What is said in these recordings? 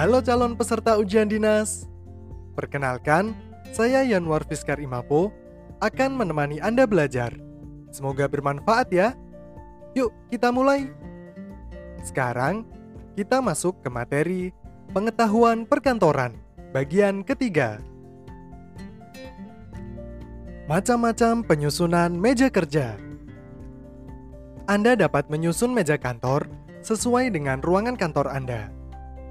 Halo calon peserta ujian dinas. Perkenalkan, saya Yanwar Fiskar Imapo akan menemani Anda belajar. Semoga bermanfaat ya. Yuk, kita mulai. Sekarang, kita masuk ke materi pengetahuan perkantoran, bagian ketiga. Macam-macam penyusunan meja kerja. Anda dapat menyusun meja kantor sesuai dengan ruangan kantor Anda.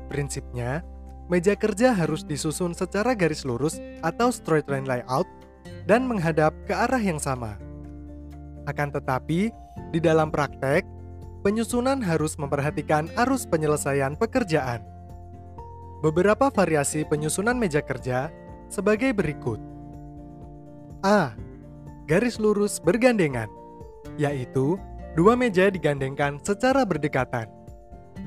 Prinsipnya, meja kerja harus disusun secara garis lurus atau straight line layout dan menghadap ke arah yang sama. Akan tetapi, di dalam praktek, penyusunan harus memperhatikan arus penyelesaian pekerjaan. Beberapa variasi penyusunan meja kerja sebagai berikut. A. Garis lurus bergandengan, yaitu dua meja digandengkan secara berdekatan.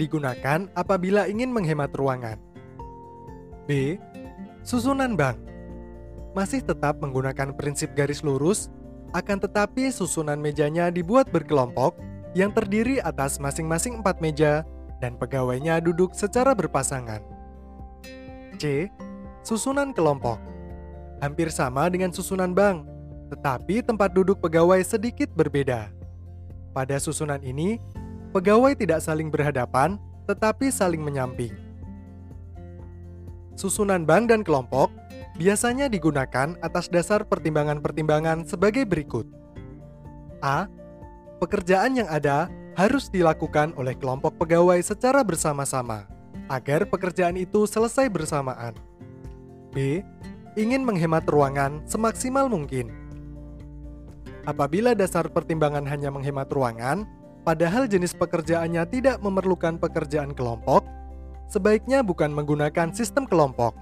Digunakan apabila ingin menghemat ruangan. B. Susunan bank masih tetap menggunakan prinsip garis lurus, akan tetapi susunan mejanya dibuat berkelompok yang terdiri atas masing-masing empat meja dan pegawainya duduk secara berpasangan. C. Susunan kelompok hampir sama dengan susunan bank, tetapi tempat duduk pegawai sedikit berbeda. Pada susunan ini, pegawai tidak saling berhadapan, tetapi saling menyamping. Susunan bank dan kelompok biasanya digunakan atas dasar pertimbangan-pertimbangan sebagai berikut: a. Pekerjaan yang ada harus dilakukan oleh kelompok pegawai secara bersama-sama agar pekerjaan itu selesai bersamaan. B ingin menghemat ruangan semaksimal mungkin. Apabila dasar pertimbangan hanya menghemat ruangan, padahal jenis pekerjaannya tidak memerlukan pekerjaan kelompok, sebaiknya bukan menggunakan sistem kelompok,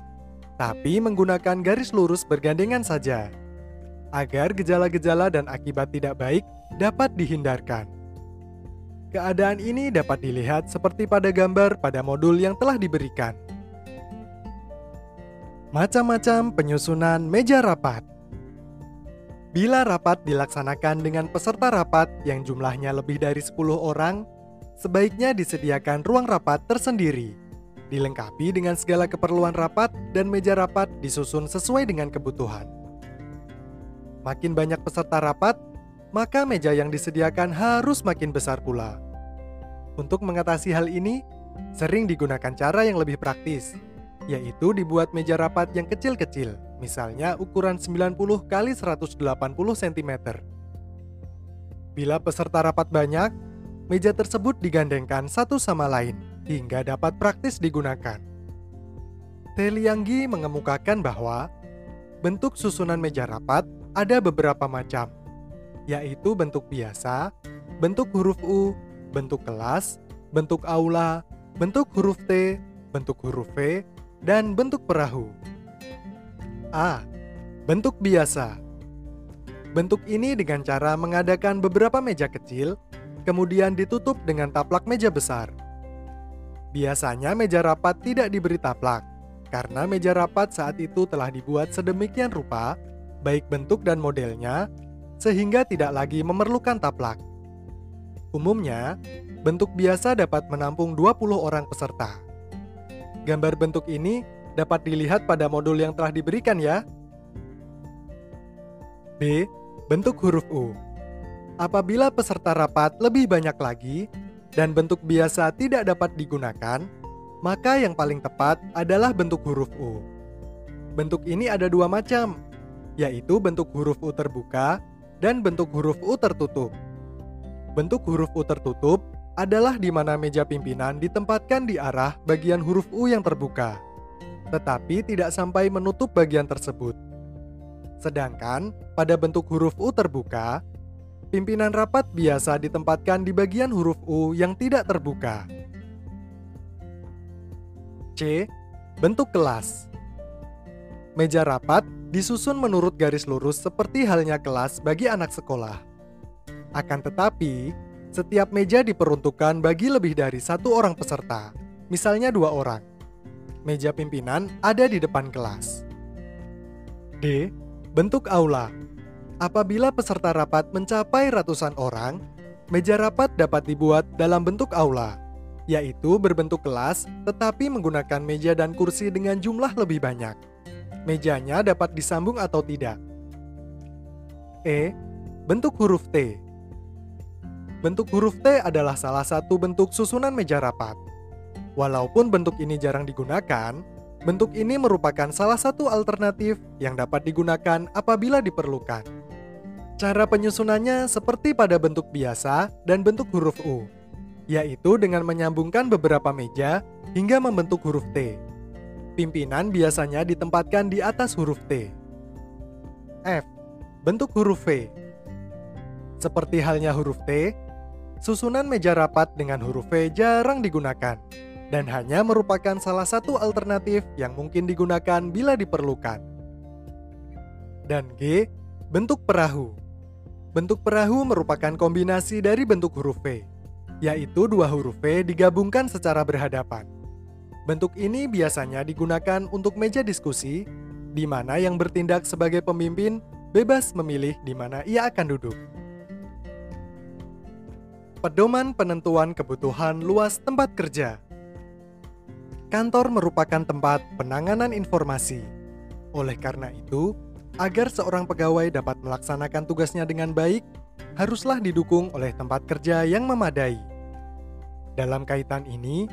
tapi menggunakan garis lurus bergandengan saja, agar gejala-gejala dan akibat tidak baik dapat dihindarkan. Keadaan ini dapat dilihat seperti pada gambar pada modul yang telah diberikan macam-macam penyusunan meja rapat. Bila rapat dilaksanakan dengan peserta rapat yang jumlahnya lebih dari 10 orang, sebaiknya disediakan ruang rapat tersendiri, dilengkapi dengan segala keperluan rapat dan meja rapat disusun sesuai dengan kebutuhan. Makin banyak peserta rapat, maka meja yang disediakan harus makin besar pula. Untuk mengatasi hal ini, sering digunakan cara yang lebih praktis, yaitu dibuat meja rapat yang kecil-kecil, misalnya ukuran 90 x 180 cm. Bila peserta rapat banyak, meja tersebut digandengkan satu sama lain hingga dapat praktis digunakan. Telianggi mengemukakan bahwa bentuk susunan meja rapat ada beberapa macam, yaitu bentuk biasa, bentuk huruf U, bentuk kelas, bentuk aula, bentuk huruf T, bentuk huruf V, dan bentuk perahu. A. Bentuk biasa. Bentuk ini dengan cara mengadakan beberapa meja kecil, kemudian ditutup dengan taplak meja besar. Biasanya meja rapat tidak diberi taplak, karena meja rapat saat itu telah dibuat sedemikian rupa, baik bentuk dan modelnya, sehingga tidak lagi memerlukan taplak. Umumnya, bentuk biasa dapat menampung 20 orang peserta. Gambar bentuk ini dapat dilihat pada modul yang telah diberikan ya. B. Bentuk huruf U. Apabila peserta rapat lebih banyak lagi dan bentuk biasa tidak dapat digunakan, maka yang paling tepat adalah bentuk huruf U. Bentuk ini ada dua macam, yaitu bentuk huruf U terbuka dan bentuk huruf U tertutup. Bentuk huruf U tertutup adalah di mana meja pimpinan ditempatkan di arah bagian huruf U yang terbuka, tetapi tidak sampai menutup bagian tersebut. Sedangkan pada bentuk huruf U terbuka, pimpinan rapat biasa ditempatkan di bagian huruf U yang tidak terbuka. C. Bentuk kelas Meja rapat disusun menurut garis lurus seperti halnya kelas bagi anak sekolah. Akan tetapi, setiap meja diperuntukkan bagi lebih dari satu orang peserta, misalnya dua orang. Meja pimpinan ada di depan kelas. D. Bentuk aula. Apabila peserta rapat mencapai ratusan orang, meja rapat dapat dibuat dalam bentuk aula. yaitu berbentuk kelas tetapi menggunakan meja dan kursi dengan jumlah lebih banyak. Mejanya dapat disambung atau tidak. E. Bentuk huruf T. Bentuk huruf T adalah salah satu bentuk susunan meja rapat. Walaupun bentuk ini jarang digunakan, bentuk ini merupakan salah satu alternatif yang dapat digunakan apabila diperlukan. Cara penyusunannya seperti pada bentuk biasa dan bentuk huruf U yaitu dengan menyambungkan beberapa meja hingga membentuk huruf T. Pimpinan biasanya ditempatkan di atas huruf T. F. Bentuk huruf V. Seperti halnya huruf T, susunan meja rapat dengan huruf V jarang digunakan dan hanya merupakan salah satu alternatif yang mungkin digunakan bila diperlukan. Dan G. Bentuk perahu. Bentuk perahu merupakan kombinasi dari bentuk huruf V yaitu dua huruf V digabungkan secara berhadapan. Bentuk ini biasanya digunakan untuk meja diskusi, di mana yang bertindak sebagai pemimpin bebas memilih di mana ia akan duduk. Pedoman penentuan kebutuhan luas tempat kerja. Kantor merupakan tempat penanganan informasi. Oleh karena itu, agar seorang pegawai dapat melaksanakan tugasnya dengan baik, haruslah didukung oleh tempat kerja yang memadai. Dalam kaitan ini,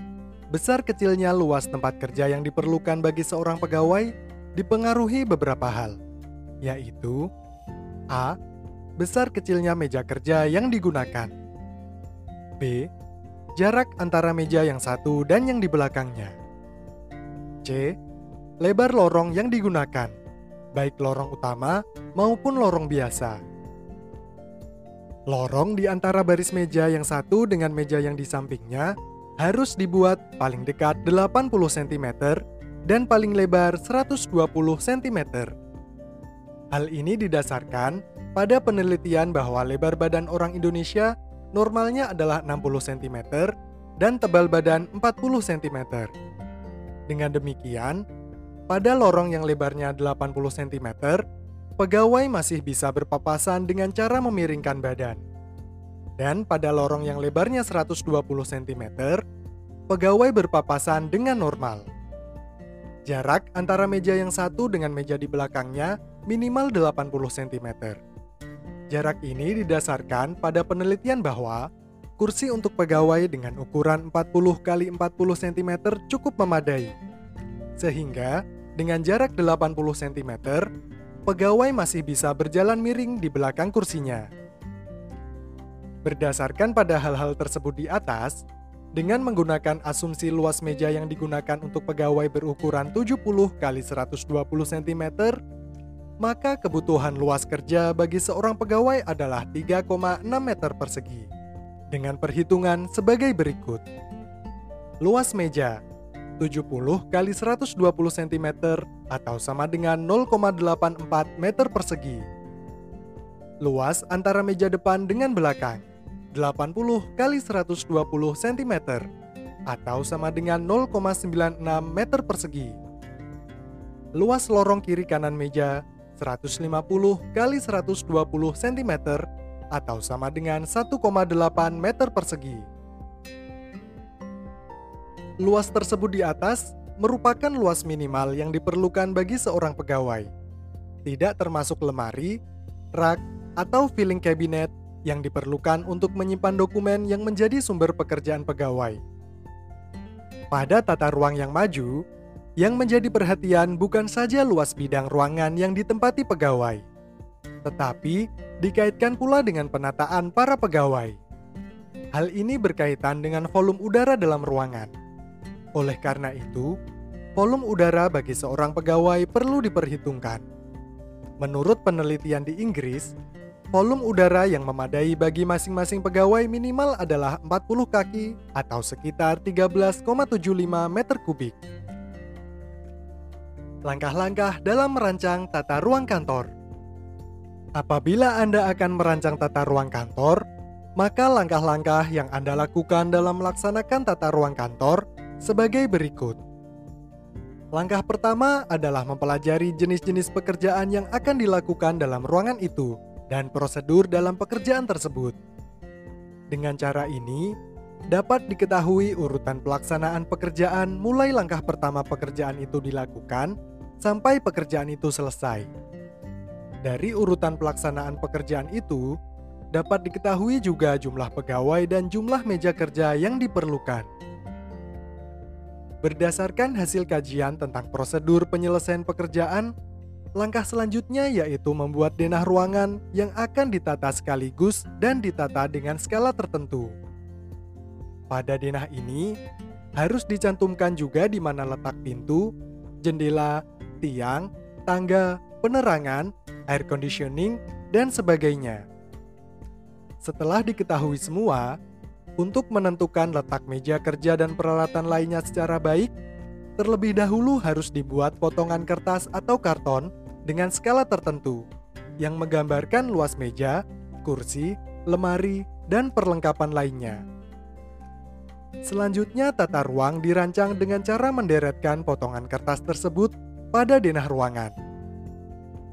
besar kecilnya luas tempat kerja yang diperlukan bagi seorang pegawai dipengaruhi beberapa hal, yaitu A. Besar kecilnya meja kerja yang digunakan B. Jarak antara meja yang satu dan yang di belakangnya C. Lebar lorong yang digunakan, baik lorong utama maupun lorong biasa Lorong di antara baris meja yang satu dengan meja yang di sampingnya harus dibuat paling dekat 80 cm dan paling lebar 120 cm. Hal ini didasarkan pada penelitian bahwa lebar badan orang Indonesia normalnya adalah 60 cm dan tebal badan 40 cm. Dengan demikian, pada lorong yang lebarnya 80 cm, pegawai masih bisa berpapasan dengan cara memiringkan badan. Dan pada lorong yang lebarnya 120 cm, pegawai berpapasan dengan normal. Jarak antara meja yang satu dengan meja di belakangnya minimal 80 cm. Jarak ini didasarkan pada penelitian bahwa kursi untuk pegawai dengan ukuran 40 x 40 cm cukup memadai. Sehingga dengan jarak 80 cm, pegawai masih bisa berjalan miring di belakang kursinya. Berdasarkan pada hal-hal tersebut di atas, dengan menggunakan asumsi luas meja yang digunakan untuk pegawai berukuran 70 x 120 cm, maka kebutuhan luas kerja bagi seorang pegawai adalah 3,6 meter persegi. Dengan perhitungan sebagai berikut. Luas meja 70 kali 120 cm atau sama dengan 0,84 meter persegi. Luas antara meja depan dengan belakang 80 kali 120 cm atau sama dengan 0,96 meter persegi. Luas lorong kiri kanan meja 150 kali 120 cm atau sama dengan 1,8 meter persegi. Luas tersebut di atas merupakan luas minimal yang diperlukan bagi seorang pegawai. Tidak termasuk lemari, rak, atau filing cabinet yang diperlukan untuk menyimpan dokumen yang menjadi sumber pekerjaan pegawai. Pada tata ruang yang maju, yang menjadi perhatian bukan saja luas bidang ruangan yang ditempati pegawai, tetapi dikaitkan pula dengan penataan para pegawai. Hal ini berkaitan dengan volume udara dalam ruangan oleh karena itu, volume udara bagi seorang pegawai perlu diperhitungkan. Menurut penelitian di Inggris, volume udara yang memadai bagi masing-masing pegawai minimal adalah 40 kaki atau sekitar 13,75 meter kubik. Langkah-langkah dalam merancang tata ruang kantor. Apabila Anda akan merancang tata ruang kantor, maka langkah-langkah yang Anda lakukan dalam melaksanakan tata ruang kantor sebagai berikut. Langkah pertama adalah mempelajari jenis-jenis pekerjaan yang akan dilakukan dalam ruangan itu dan prosedur dalam pekerjaan tersebut. Dengan cara ini, dapat diketahui urutan pelaksanaan pekerjaan mulai langkah pertama pekerjaan itu dilakukan sampai pekerjaan itu selesai. Dari urutan pelaksanaan pekerjaan itu, dapat diketahui juga jumlah pegawai dan jumlah meja kerja yang diperlukan. Berdasarkan hasil kajian tentang prosedur penyelesaian pekerjaan, langkah selanjutnya yaitu membuat denah ruangan yang akan ditata sekaligus dan ditata dengan skala tertentu. Pada denah ini, harus dicantumkan juga di mana letak pintu, jendela, tiang, tangga, penerangan, air conditioning, dan sebagainya. Setelah diketahui semua, untuk menentukan letak meja kerja dan peralatan lainnya secara baik, terlebih dahulu harus dibuat potongan kertas atau karton dengan skala tertentu yang menggambarkan luas meja, kursi, lemari, dan perlengkapan lainnya. Selanjutnya, tata ruang dirancang dengan cara menderetkan potongan kertas tersebut pada denah ruangan.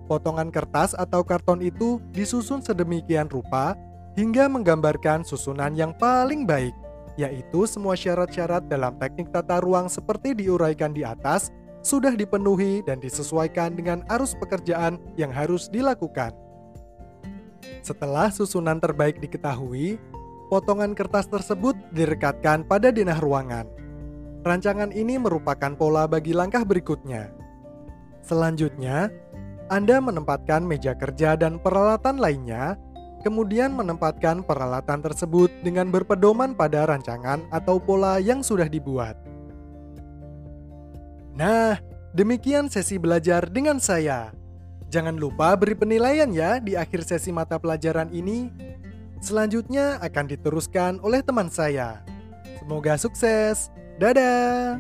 Potongan kertas atau karton itu disusun sedemikian rupa hingga menggambarkan susunan yang paling baik, yaitu semua syarat-syarat dalam teknik tata ruang seperti diuraikan di atas sudah dipenuhi dan disesuaikan dengan arus pekerjaan yang harus dilakukan. Setelah susunan terbaik diketahui, potongan kertas tersebut direkatkan pada denah ruangan. Rancangan ini merupakan pola bagi langkah berikutnya. Selanjutnya, Anda menempatkan meja kerja dan peralatan lainnya, kemudian menempatkan peralatan tersebut dengan berpedoman pada rancangan atau pola yang sudah dibuat. Nah, demikian sesi belajar dengan saya. Jangan lupa beri penilaian ya di akhir sesi mata pelajaran ini Selanjutnya akan diteruskan oleh teman saya. Semoga sukses. Dadah.